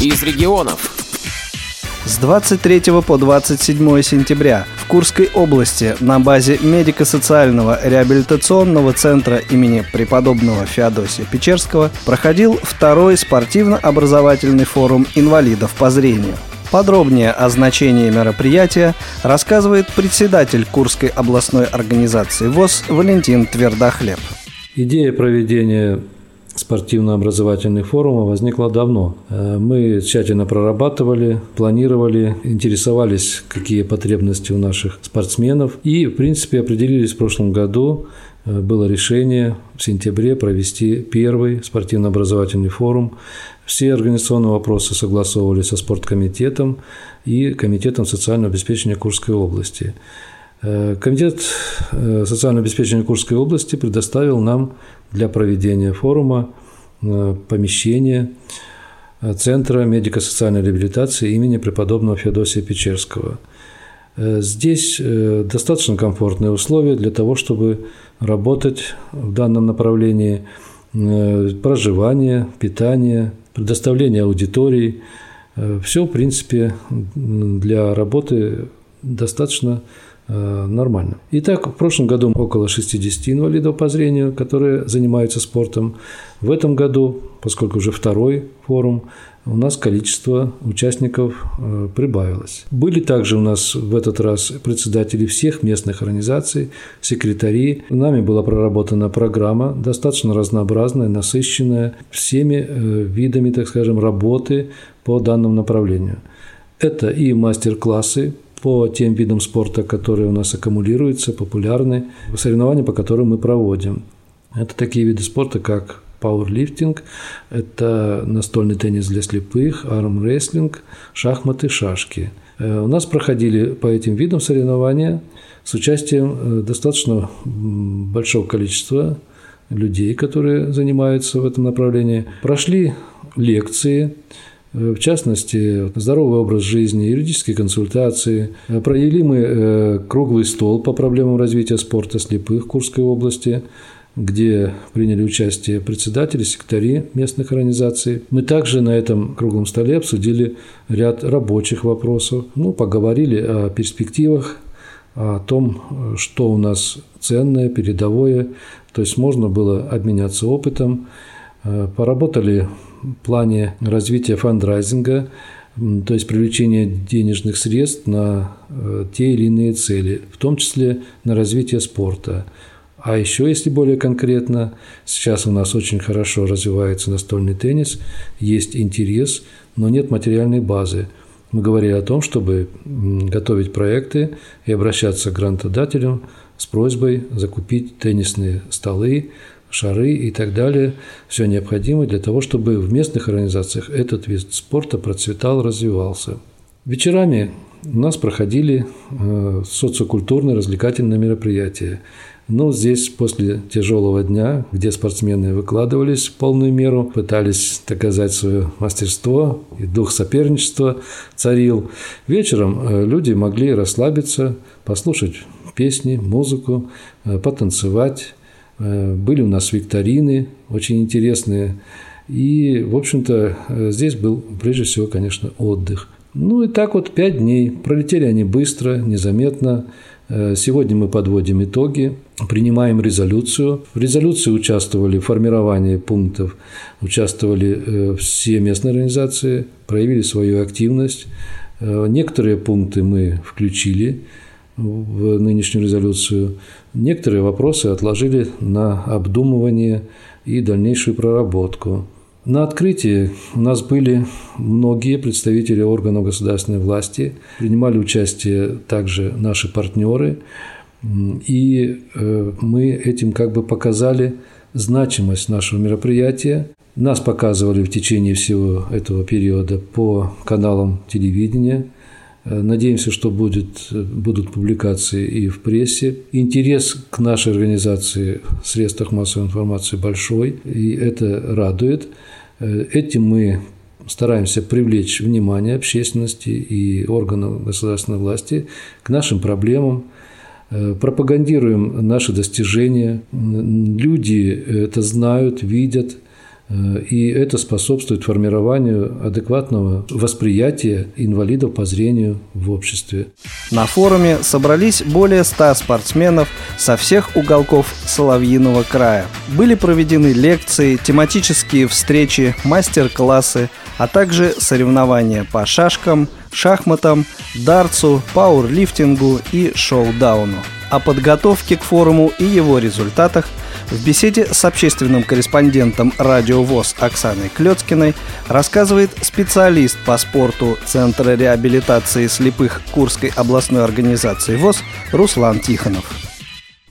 из регионов. С 23 по 27 сентября в Курской области на базе медико-социального реабилитационного центра имени преподобного Феодосия Печерского проходил второй спортивно-образовательный форум инвалидов по зрению. Подробнее о значении мероприятия рассказывает председатель Курской областной организации ВОЗ Валентин Твердохлеб. Идея проведения спортивно-образовательных форумов возникла давно. Э, мы тщательно прорабатывали, планировали, интересовались, какие потребности у наших спортсменов. И, в принципе, определились в прошлом году, э, было решение в сентябре провести первый спортивно-образовательный форум. Все организационные вопросы согласовывали со спорткомитетом и комитетом социального обеспечения Курской области. Э, комитет социального обеспечения Курской области предоставил нам для проведения форума э, помещение э, Центра медико-социальной реабилитации имени преподобного Феодосия Печерского. Э, здесь достаточно комфортные условия для того, чтобы работать в данном направлении проживание, питание, предоставление аудитории. Все, в принципе, для работы достаточно нормально. Итак, в прошлом году около 60 инвалидов по зрению, которые занимаются спортом. В этом году, поскольку уже второй форум, у нас количество участников э, прибавилось. Были также у нас в этот раз председатели всех местных организаций, секретари. Нами была проработана программа, достаточно разнообразная, насыщенная всеми э, видами, так скажем, работы по данному направлению. Это и мастер-классы по тем видам спорта, которые у нас аккумулируются, популярны, соревнования, по которым мы проводим. Это такие виды спорта, как пауэрлифтинг, это настольный теннис для слепых, армрестлинг, шахматы, шашки. Э, у нас проходили по этим видам соревнования с участием э, достаточно большого количества людей, которые занимаются в этом направлении. Прошли лекции, в частности, здоровый образ жизни, юридические консультации. Э, провели мы э, круглый стол по проблемам развития спорта слепых Курской области, где приняли участие председатели, секретари местных организаций. Мы также на этом круглом столе обсудили ряд рабочих вопросов, ну, поговорили о перспективах, о том, что у нас ценное, передовое, то есть можно было обменяться опытом, поработали плане развития фандрайзинга, то есть привлечения денежных средств на э, те или иные цели, в том числе на развитие спорта. А еще, если более конкретно, сейчас у нас очень хорошо развивается настольный теннис, есть интерес, но нет материальной базы. Мы говорили о том, чтобы готовить проекты и обращаться к грантодателям с просьбой закупить теннисные столы, шары и так далее. Все необходимое для того, чтобы в местных организациях этот вид спорта процветал, развивался. Вечерами у нас проходили э, социокультурные развлекательные мероприятия. Но здесь после тяжелого дня, где спортсмены выкладывались в полную меру, пытались доказать свое мастерство, и дух соперничества царил. Вечером э, люди могли расслабиться, послушать песни, музыку, э, потанцевать, были у нас викторины очень интересные. И, в общем-то, э, здесь был прежде всего, конечно, отдых. Ну и так вот пять дней. Пролетели они быстро, незаметно. Э, сегодня мы подводим итоги, принимаем резолюцию. В резолюции участвовали в формировании пунктов, участвовали все местные организации, проявили свою активность. Некоторые пункты мы включили в нынешнюю резолюцию. Некоторые вопросы отложили на обдумывание и дальнейшую проработку. На открытии у нас были многие представители органов государственной власти, принимали участие также наши партнеры, и э, мы этим как бы показали значимость нашего мероприятия. Нас показывали в течение всего этого периода по каналам телевидения, надеемся, что будет, будут публикации и в прессе. Интерес к нашей организации в средствах массовой информации большой, и это радует. Э, этим мы стараемся привлечь внимание общественности и органов государственной власти к нашим проблемам, э, пропагандируем наши достижения. Люди это знают, видят, Э, и это способствует формированию адекватного восприятия инвалидов по зрению в обществе. На форуме собрались более 100 спортсменов со всех уголков Соловьиного края. Были проведены лекции, тематические встречи, мастер-классы, а также соревнования по шашкам, шахматам, дартсу, пауэрлифтингу и шоу-дауну. О подготовке к форуму и его результатах – в беседе с общественным корреспондентом «Радио ВОЗ» Оксаной Клецкиной рассказывает специалист по спорту Центра реабилитации слепых Курской областной организации ВОЗ Руслан Тихонов.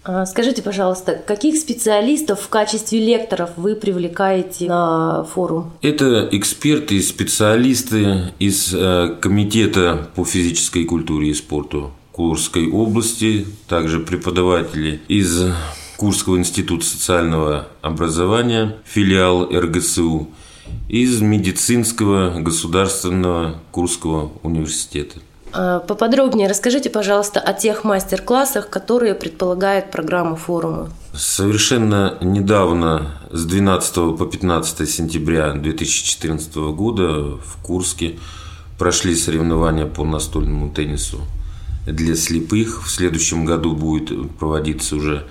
А, скажите, пожалуйста, каких специалистов в качестве лекторов вы привлекаете на форум? Это эксперты и специалисты из э, Комитета по физической культуре и спорту Курской области, также преподаватели из Курского института социального образования, филиал РГСУ, из медицинского государственного Курского университета. А, поподробнее расскажите, пожалуйста, о тех мастер-классах, которые предполагает программа форума. Совершенно недавно, с 12 по 15 сентября 2014 года в Курске прошли соревнования по настольному теннису для слепых. В следующем году будет проводиться уже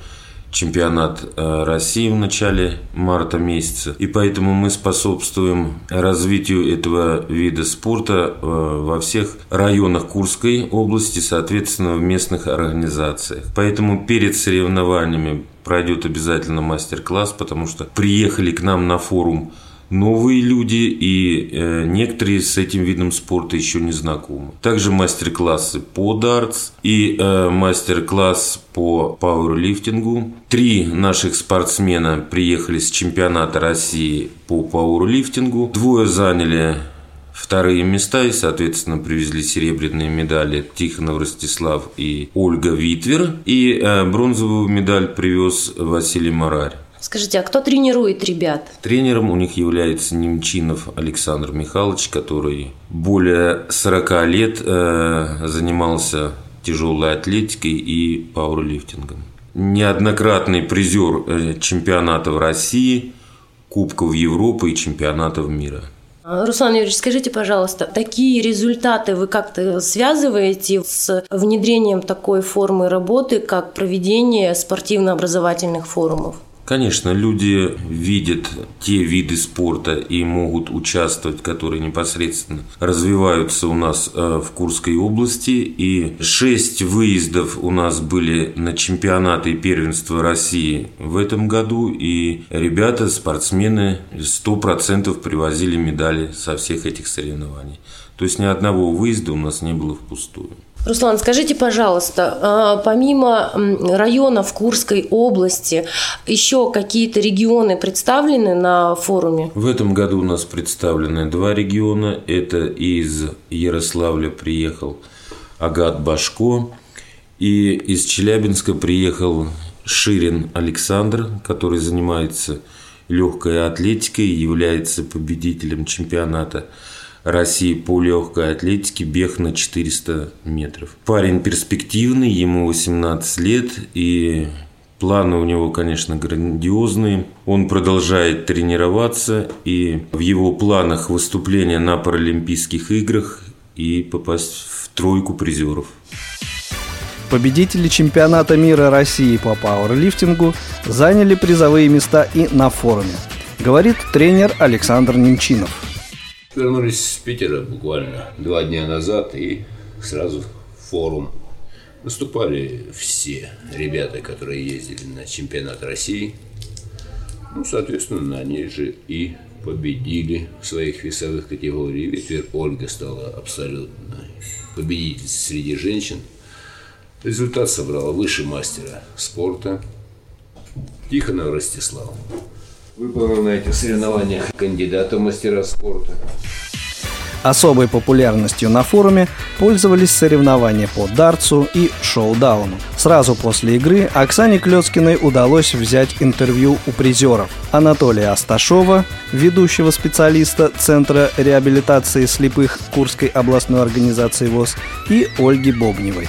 чемпионат э, России в начале марта месяца. И поэтому мы способствуем развитию этого вида спорта э, во всех районах Курской области, соответственно, в местных организациях. Поэтому перед соревнованиями пройдет обязательно мастер-класс, потому что приехали к нам на форум новые люди, и э, некоторые с этим видом спорта еще не знакомы. Также мастер-классы по дартс и э, мастер-класс по пауэрлифтингу. Три наших спортсмена приехали с чемпионата России по пауэрлифтингу. Двое заняли вторые места и, соответственно, привезли серебряные медали Тихонов Ростислав и Ольга Витвер. И э, бронзовую медаль привез Василий Марарь. Скажите, а кто тренирует ребят? Тренером у них является Немчинов Александр Михайлович, который более 40 лет э, занимался тяжелой атлетикой и пауэрлифтингом. Неоднократный призер э, чемпионатов России, Кубков Европы и чемпионатов мира. Руслан Юрьевич, скажите, пожалуйста, такие результаты вы как-то связываете с внедрением такой формы работы, как проведение спортивно-образовательных форумов? Конечно, люди видят те виды спорта и могут участвовать, которые непосредственно развиваются у нас э, в Курской области. И шесть выездов у нас были на чемпионаты и первенства России в этом году. И ребята, спортсмены, сто процентов привозили медали со всех этих соревнований. То есть ни одного выезда у нас не было впустую. Руслан, скажите, пожалуйста, а, помимо районов Курской области, еще какие-то регионы представлены на форуме? В этом году у нас представлены два региона. Это из Ярославля приехал Агат Башко, и из Челябинска приехал Ширин Александр, который занимается легкой атлетикой, является победителем чемпионата России по легкой атлетике бег на 400 метров. Парень перспективный, ему 18 лет, и Планы у него, конечно, грандиозные. Он продолжает тренироваться, и в его планах выступление на Паралимпийских играх и попасть в тройку призеров. Победители чемпионата мира России по пауэрлифтингу заняли призовые места и на форуме, говорит тренер Александр Немчинов. Вернулись с Питера буквально два дня назад и сразу форум. Выступали все ребята, которые ездили на чемпионат России. Ну, соответственно, они же и победили в своих весовых категориях. Теперь Ольга стала абсолютно победительницей среди женщин. Результат собрала выше мастера спорта Тихонов Ростислав. Выполнил на этих соревнованиях кандидата в мастера спорта. Особой популярностью на форуме пользовались соревнования по дартсу и шоу-дауну. Сразу после игры Оксане Клецкиной удалось взять интервью у призеров Анатолия Асташова, ведущего специалиста Центра реабилитации слепых Курской областной организации ВОЗ, и Ольги Бобневой.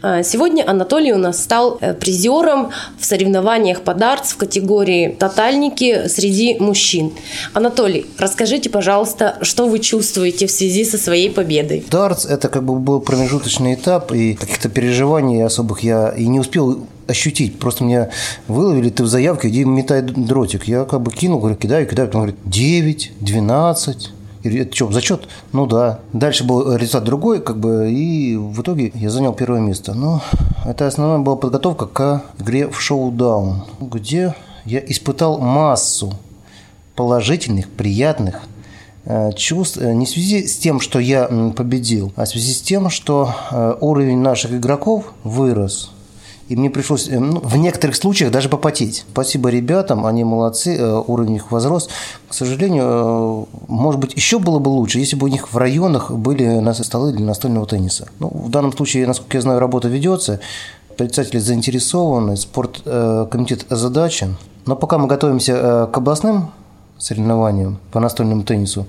А, сегодня Анатолий у нас стал э, призером в соревнованиях по дартс в категории «Тотальники» среди мужчин. Анатолий, расскажите, пожалуйста, что вы чувствуете в связи со своей победой? Дартс – это как бы был промежуточный этап, и каких-то переживаний особых я и не успел ощутить. Просто меня выловили, ты в заявке, иди метай дротик. Я как бы кинул, говорю, кидаю, кидаю. Он говорит, 9, 12. И это что, зачет? Ну да. Дальше был результат другой, как бы, и в итоге я занял первое место. Но это основная была подготовка к игре в шоу-даун, где я испытал массу положительных, приятных э, чувств э, не в связи с тем, что я победил, а в связи с тем, что э, уровень наших игроков вырос – и мне пришлось э, ну, в некоторых случаях даже попотеть. Спасибо ребятам, они молодцы, э, уровень их возрос. К сожалению, э, может быть, еще было бы лучше, если бы у них в районах были столы для настольного тенниса. Ну, в данном случае, насколько я знаю, работа ведется, представители заинтересованы, спорткомитет озадачен. Но пока мы готовимся к областным соревнованиям по настольному теннису,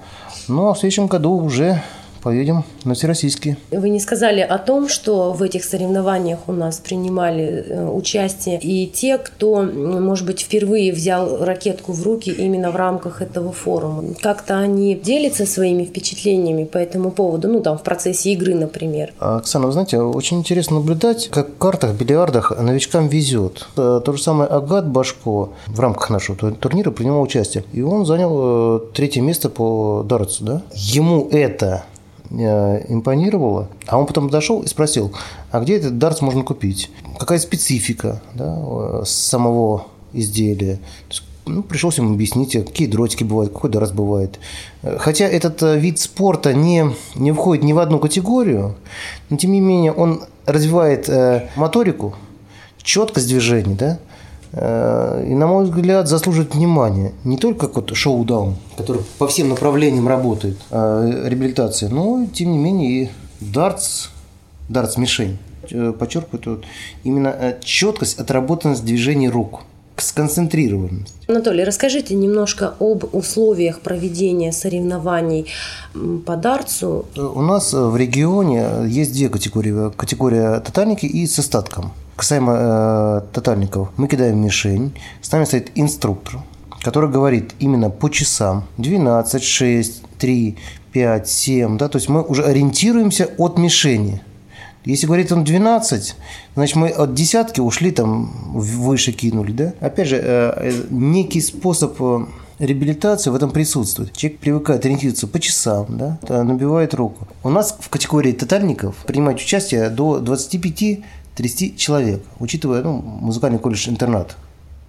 ну а в следующем году уже поедем на всероссийские. Вы не сказали о том, что в этих соревнованиях у нас принимали э, участие и те, кто, может быть, впервые взял ракетку в руки именно в рамках этого форума. Как-то они делятся своими впечатлениями по этому поводу, ну, там, в процессе игры, например. Оксана, вы знаете, очень интересно наблюдать, как в картах, бильярдах новичкам везет. Э, то же самое Агат Башко в рамках нашего турнира принимал участие. И он занял э, третье место по дартсу, да? Ему это импонировало. А он потом подошел и спросил, а где этот дартс можно купить? Какая специфика да, э, самого изделия? ну, пришлось ему объяснить, какие дротики бывают, какой дартс бывает. Хотя этот э, вид спорта не, не входит ни в одну категорию, но тем не менее он развивает моторику, четкость движений, да, Э, и, на мой взгляд, заслуживает внимания. Не только как вот шоу-даун, который по всем направлениям работает, э, реабилитация, но, тем не менее, и дартс, дартс-мишень э, подчеркивает вот, именно четкость, отработанность движений рук сконцентрированность. Анатолий, расскажите немножко об условиях проведения соревнований по дартсу. У нас в регионе есть две категории. Категория тотальники и с остатком касаемо э, тотальников, мы кидаем мишень, с нами стоит инструктор, который говорит именно по часам 12, 6, 3, 5, 7, да, то есть мы уже ориентируемся от мишени. Если говорит он 12, значит мы от десятки ушли там выше кинули, да. Опять же, э, э, некий способ э, реабилитации в этом присутствует. Человек привыкает ориентироваться по часам, да, набивает руку. У нас в категории тотальников принимать участие до 25 30 человек, учитывая ну, музыкальный колледж-интернат,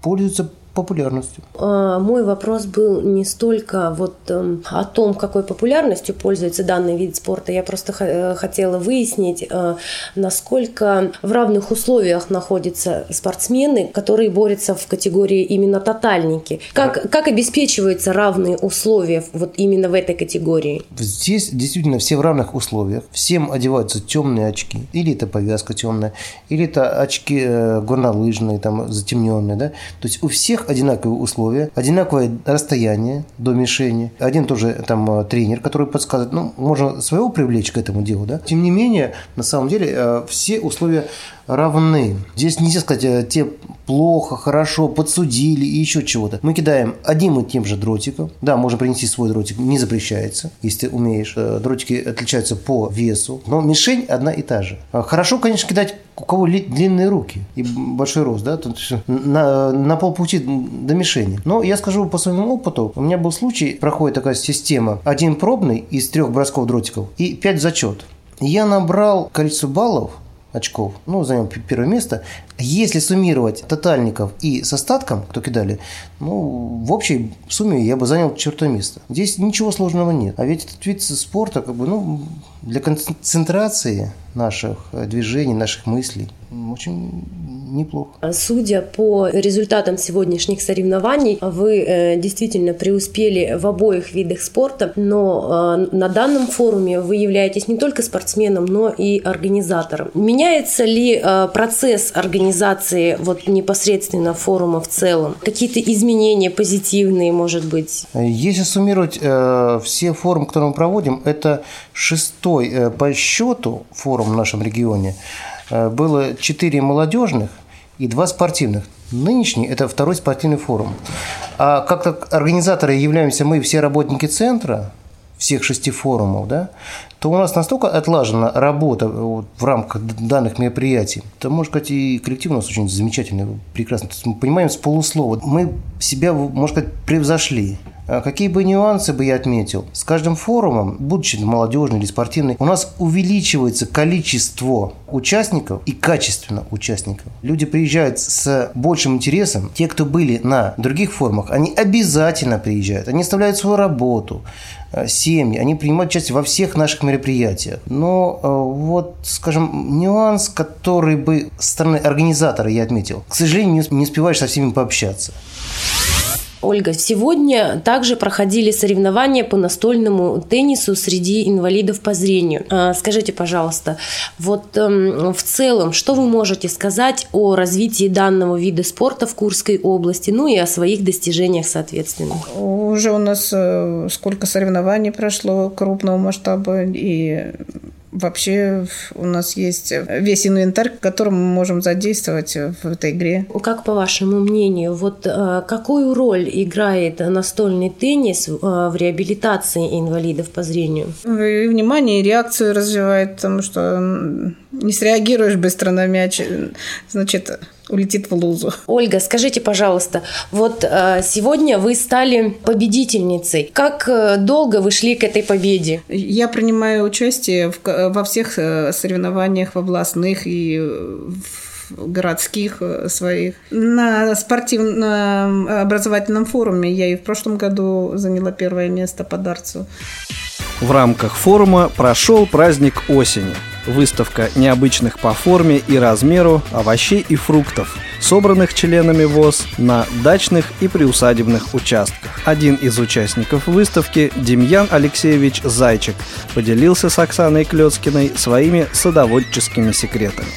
пользуются популярностью? А, мой вопрос был не столько вот эм, о том, какой популярностью пользуется данный вид спорта. Я просто э, хотела выяснить, э, насколько в равных условиях находятся спортсмены, которые борются в категории именно тотальники. Как, как обеспечиваются равные условия вот именно в этой категории? Здесь действительно все в равных условиях. Всем одеваются темные очки. Или это повязка темная, или это очки э, горнолыжные, там затемненные. Да? То есть у всех всех одинаковые условия, одинаковое расстояние до мишени. Один тоже там э, тренер, который подсказывает. Ну, можно своего привлечь к этому делу, да. Тем не менее, на самом деле, э, все условия равны. Здесь нельзя сказать, э, те плохо, хорошо, подсудили и еще чего-то. Мы кидаем одним и тем же дротиком. Да, можно принести свой дротик, не запрещается, если ты умеешь. Дротики отличаются по весу, но мишень одна и та же. Хорошо, конечно, кидать у кого длинные руки и большой рост, да, тут на, на полпути до мишени. Но я скажу по своему опыту, у меня был случай, проходит такая система, один пробный из трех бросков дротиков и пять зачет. Я набрал количество баллов, очков, ну, занял первое место. Если суммировать тотальников и с остатком, кто кидали, ну, в общей сумме я бы занял четвертое место. Здесь ничего сложного нет. А ведь этот вид спорта, как бы, ну, для концентрации наших движений, наших мыслей очень неплохо. Судя по результатам сегодняшних соревнований, вы э, действительно преуспели в обоих видах спорта, но э, на данном форуме вы являетесь не только спортсменом, но и организатором. Меняется ли э, процесс организации вот непосредственно форума в целом? Какие-то изменения позитивные, может быть? Если суммировать все форумы, которые мы проводим, это шестой по счету форум в нашем регионе. Было 4 молодежных и 2 спортивных. Нынешний – это второй спортивный форум. А как организаторы являемся мы все работники центра, всех шести форумов, да, то у нас настолько отлажена работа вот, в рамках данных мероприятий, то, можно сказать, и коллектив у нас очень замечательный, прекрасный. То есть мы понимаем с полуслова. Мы себя, можно сказать, превзошли. А какие бы нюансы бы я отметил? С каждым форумом, будучи молодежный или спортивный, у нас увеличивается количество участников и качественно участников. Люди приезжают с большим интересом. Те, кто были на других форумах, они обязательно приезжают. Они оставляют свою работу, э, семьи, они принимают участие во всех наших мероприятиях. Но э, вот, скажем, нюанс, который бы стороны организатора я отметил, к сожалению, не успеваешь со всеми пообщаться. Ольга, сегодня также проходили соревнования по настольному теннису среди инвалидов по зрению. А, скажите, пожалуйста, вот эм, в целом, что вы можете сказать о развитии данного вида спорта в Курской области, ну и о своих достижениях, соответственно? Уже у нас э, сколько соревнований прошло крупного масштаба, и Вообще у нас есть весь инвентарь, которым мы можем задействовать в этой игре. Как по вашему мнению, вот э, какую роль играет настольный теннис э, в реабилитации инвалидов по зрению? И внимание, и реакцию развивает, потому что не среагируешь быстро на мяч, значит, улетит в лузу. Ольга, скажите, пожалуйста, вот э, сегодня вы стали победительницей. Как э, долго вы шли к этой победе? Я принимаю участие в, во всех э, соревнованиях в областных и в городских своих. На спортивном образовательном форуме я и в прошлом году заняла первое место по дарцу. В рамках форума прошел праздник осени – Выставка необычных по форме и размеру овощей и фруктов, собранных членами ВОЗ на дачных и приусадебных участках. Один из участников выставки, Демьян Алексеевич Зайчик, поделился с Оксаной Клецкиной своими садоводческими секретами.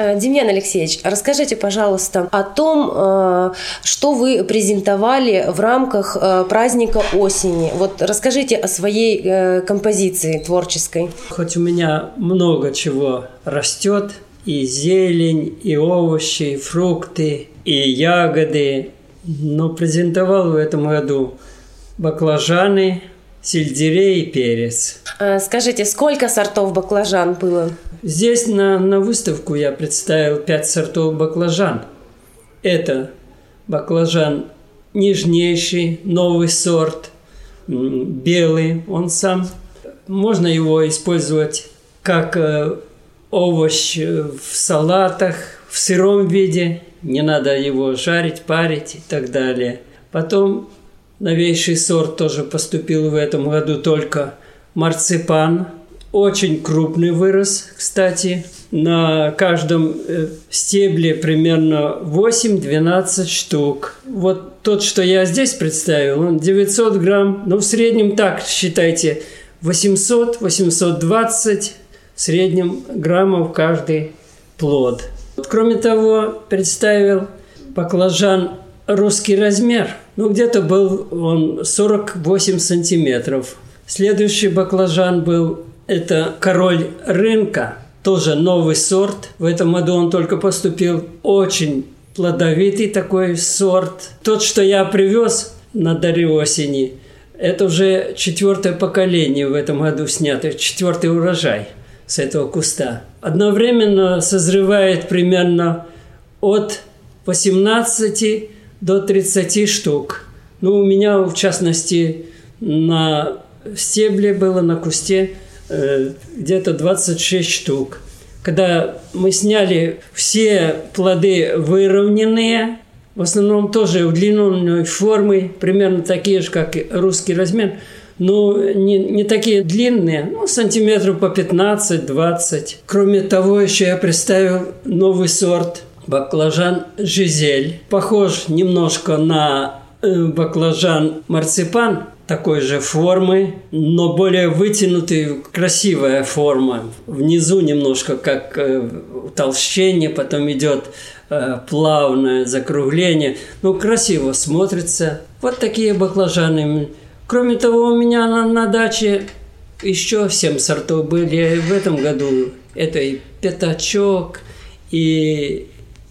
Э, Демьян Алексеевич, расскажите, пожалуйста, о том, э, что вы презентовали в рамках э, праздника осени. Вот расскажите о своей композиции творческой. Хоть у меня много чего растет, и зелень, и овощи, и фрукты, и ягоды, но презентовал в этом году баклажаны, сельдерей и перец. Скажите, сколько сортов баклажан было? Здесь на, на выставку я представил пять сортов баклажан. Это баклажан нежнейший, новый сорт, белый он сам. Можно его использовать как э, овощ в салатах, в сыром виде. Не надо его жарить, парить и так далее. Потом новейший сорт тоже поступил в этом году только марципан – очень крупный вырос, кстати. На каждом э, стебле примерно 8-12 штук. Вот тот, что я здесь представил, он 900 грамм. Но в среднем так, считайте, 800-820 в среднем граммов каждый плод. Кроме того, представил баклажан русский размер. Ну, где-то был он 48 сантиметров. Следующий баклажан был это король рынка, тоже новый сорт. В этом году он только поступил очень плодовитый такой сорт. Тот, что я привез на даре осени, это уже четвертое поколение в этом году снято, четвертый урожай с этого куста. Одновременно созревает примерно от 18 до 30 штук. Ну, у меня, в частности, на стебле было, на кусте где-то 26 штук. Когда мы сняли все плоды выровненные, в основном тоже удлиненной формы, примерно такие же, как русский размер, но не, не такие длинные, ну, сантиметров по 15-20. Кроме того, еще я представил новый сорт баклажан «Жизель». Похож немножко на э, баклажан марципан, такой же формы, но более вытянутый, красивая форма. Внизу немножко как э, утолщение, потом идет э, плавное закругление. Ну, красиво смотрится. Вот такие баклажаны. Кроме того, у меня на, на даче еще семь сортов были. В этом году Это и пятачок, и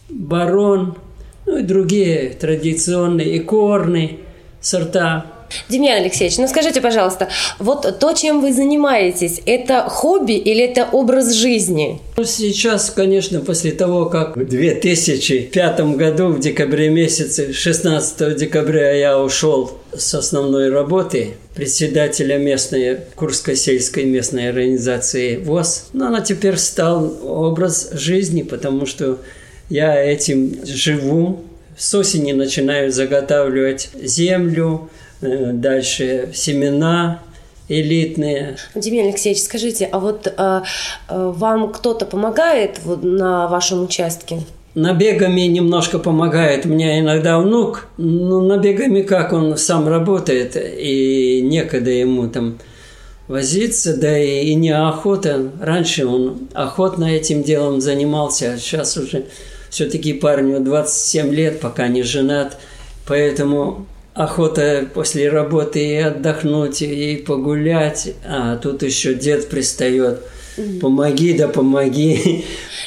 барон, ну и другие традиционные, и корны сорта. Демьян Алексеевич, ну скажите, пожалуйста, вот то, чем вы занимаетесь, это хобби или это образ жизни? Ну, сейчас, конечно, после того, как в 2005 году, в декабре месяце, 16 декабря я ушел с основной работы председателя местной Курской сельской местной организации ВОЗ. Но она теперь стал образ жизни, потому что я этим живу. С осени начинаю заготавливать землю, дальше семена элитные. Демьян Алексеевич, скажите, а вот э, э, вам кто-то помогает вот, на вашем участке? Набегами немножко помогает мне иногда внук, но набегами как он сам работает, и некогда ему там возиться, да и, и неохота. Раньше он охотно этим делом занимался, а сейчас уже все-таки парню 27 лет, пока не женат, поэтому охота после работы и отдохнуть, и погулять, а тут еще дед пристает. Помоги, да помоги.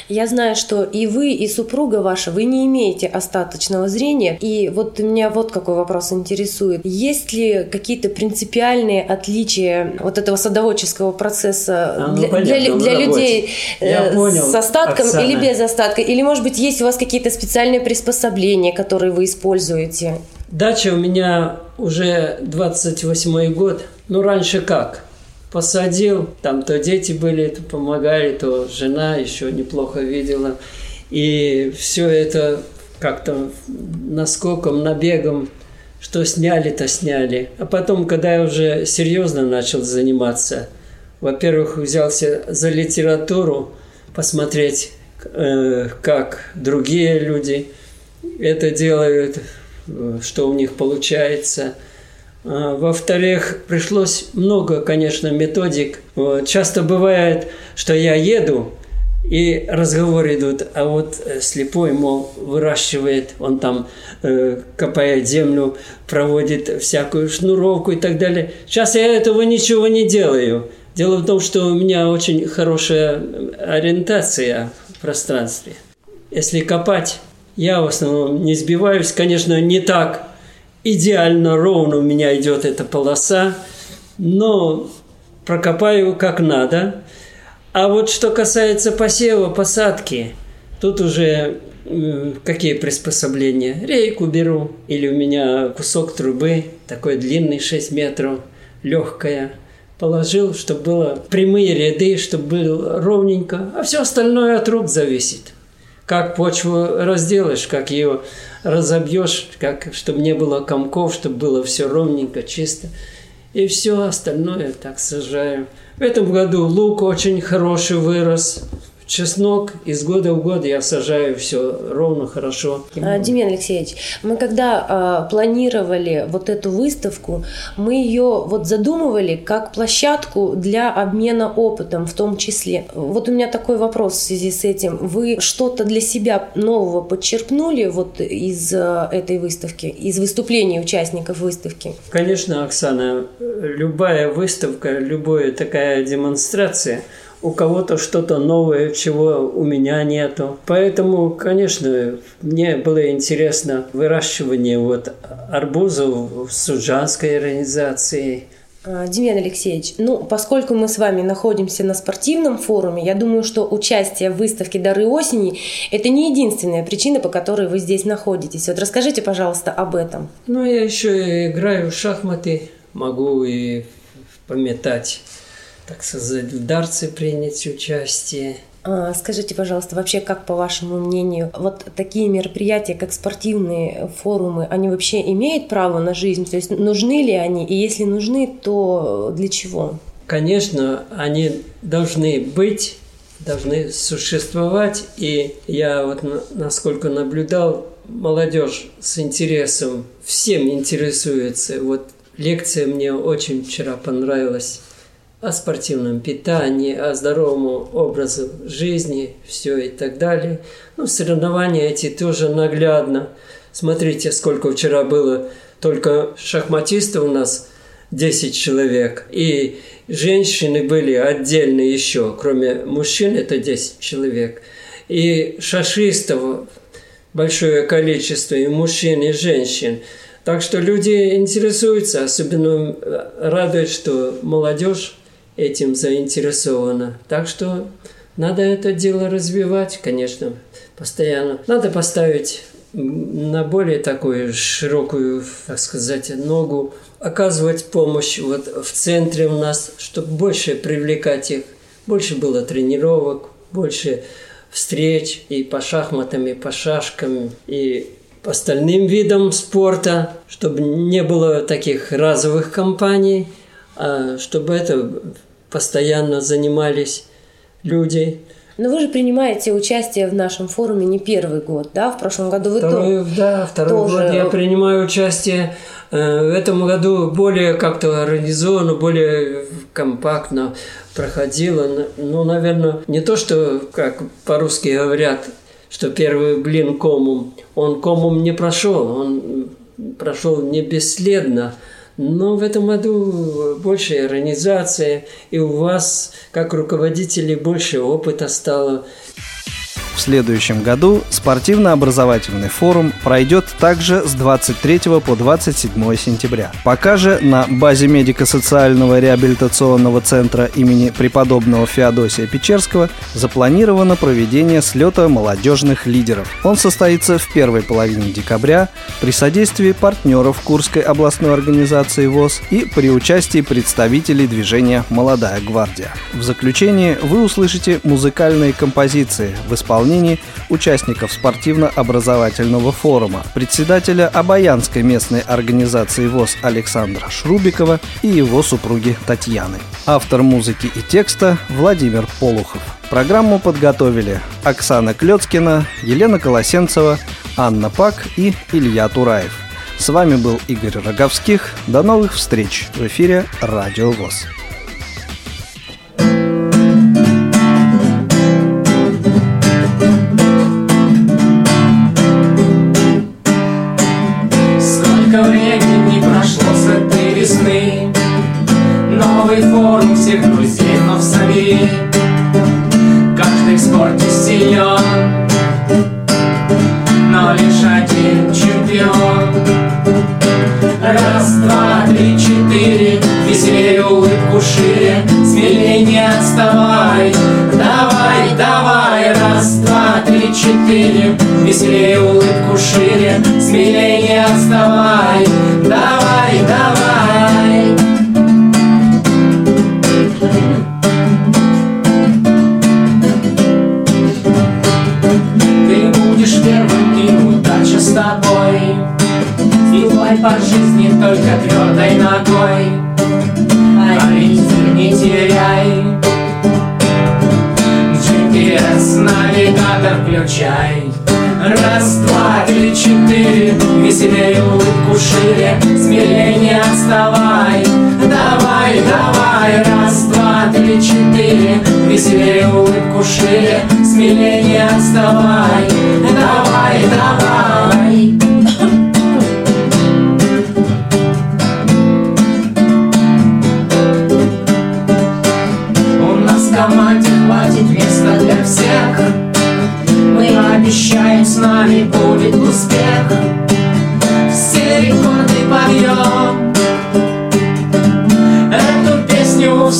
Я знаю, что и вы, и супруга ваша, вы не имеете остаточного зрения. И вот меня вот какой вопрос интересует. Есть ли какие-то принципиальные отличия вот этого садоводческого процесса а, ну, для, понятно, для, для людей Я э, понял, с остатком Оксана. или без остатка? Или, может быть, есть у вас какие-то специальные приспособления, которые вы используете? Дача у меня уже 28 год. Ну, раньше как? Посадил, там то дети были, то помогали, то жена еще неплохо видела. И все это как-то наскоком, набегом, что сняли, то сняли. А потом, когда я уже серьезно начал заниматься, во-первых, взялся за литературу, посмотреть, э, как другие люди это делают, что у них получается. А, во-вторых, пришлось много, конечно, методик. Часто бывает, что я еду, и разговоры идут, а вот э, слепой, мол, выращивает, он там э, копает землю, проводит всякую шнуровку и так далее. Сейчас я этого ничего не делаю. Дело в том, что у меня очень хорошая ориентация в пространстве. Если копать я в основном не сбиваюсь, конечно, не так идеально ровно у меня идет эта полоса, но прокопаю как надо. А вот что касается посева, посадки, тут уже какие приспособления? Рейку беру, или у меня кусок трубы, такой длинный 6 метров, легкая. Положил, чтобы было прямые ряды, чтобы было ровненько, а все остальное от рук зависит как почву разделаешь, как ее разобьешь, как, чтобы не было комков, чтобы было все ровненько, чисто. И все остальное так сажаю. В этом году лук очень хороший вырос чеснок из года в год я сажаю все ровно, хорошо. А, Демьян Алексеевич, мы когда а, планировали вот эту выставку, мы ее вот задумывали как площадку для обмена опытом в том числе. Вот у меня такой вопрос в связи с этим. Вы что-то для себя нового подчеркнули вот из а, этой выставки, из выступлений участников выставки? Конечно, Оксана, любая выставка, любая такая демонстрация – у кого-то что-то новое, чего у меня нету. Поэтому, конечно, мне было интересно выращивание вот арбузов в Суджанской организации. А, Демьян Алексеевич, ну, поскольку мы с вами находимся на спортивном форуме, я думаю, что участие в выставке «Дары осени» – это не единственная причина, по которой вы здесь находитесь. Вот расскажите, пожалуйста, об этом. Ну, я еще играю в шахматы, могу и пометать так сказать, в дарце принять участие. А, скажите, пожалуйста, вообще, как по вашему мнению, вот такие мероприятия, как спортивные форумы, они вообще имеют право на жизнь? То есть нужны ли они? И если нужны, то для чего? Конечно, они должны быть, должны существовать. И я вот насколько наблюдал, молодежь с интересом, всем интересуется. Вот лекция мне очень вчера понравилась о спортивном питании, о здоровом образе жизни, все и так далее. Ну, соревнования эти тоже наглядно. Смотрите, сколько вчера было только шахматистов у нас 10 человек. И женщины были отдельно еще, кроме мужчин это 10 человек. И шашистов большое количество, и мужчин, и женщин. Так что люди интересуются, особенно радует, что молодежь этим заинтересована. Так что надо это дело развивать, конечно, постоянно. Надо поставить на более такую широкую, так сказать, ногу, оказывать помощь вот в центре у нас, чтобы больше привлекать их, больше было тренировок, больше встреч и по шахматам, и по шашкам, и остальным видам спорта, чтобы не было таких разовых компаний, а чтобы это постоянно занимались люди. Но вы же принимаете участие в нашем форуме не первый год, да? В прошлом году вы второй, то, Да, второй тоже... год я принимаю участие. Э, в этом году более как-то организованно, более компактно проходило. Ну, наверное, не то, что, как по-русски говорят, что первый блин комум, он комум не прошел, он прошел не бесследно. Но в этом году больше организация, и у вас, как руководителей, больше опыта стало. В следующем году спортивно-образовательный форум пройдет также с 23 по 27 сентября. Пока же на базе медико-социального реабилитационного центра имени преподобного Феодосия Печерского запланировано проведение слета молодежных лидеров. Он состоится в первой половине декабря при содействии партнеров Курской областной организации ВОЗ и при участии представителей движения «Молодая гвардия». В заключение вы услышите музыкальные композиции в исполнении исполнении участников спортивно-образовательного форума, председателя Обаянской местной организации ВОЗ Александра Шрубикова и его супруги Татьяны. Автор музыки и текста Владимир Полухов. Программу подготовили Оксана Клецкина, Елена Колосенцева, Анна Пак и Илья Тураев. С вами был Игорь Роговских. До новых встреч в эфире Радио ВОЗ. ногой Ориентир не теряй. GPS-навигатор включай. Раз, два, три, четыре. Веселее улыбку шире. Смелее не отставай. Давай, давай. Раз, два, три, четыре. Веселее улыбку шире. Смелее не отставай. Давай, давай.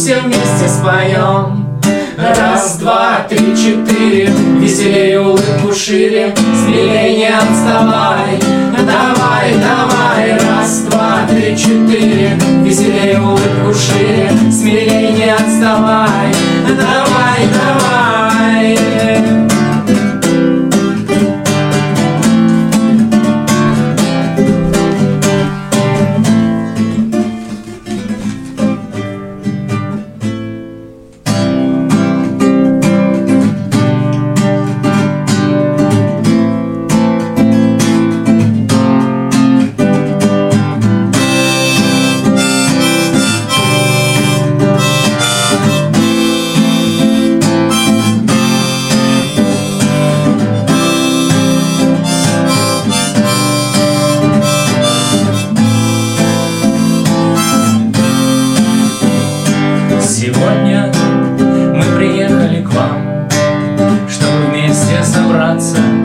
все вместе споем. Раз, два, три, четыре, веселее улыбку шире, смелее не отставай. Давай, давай, раз, два, три, четыре, веселее улыбку шире, смелее не отставай. Давай, давай. Вместе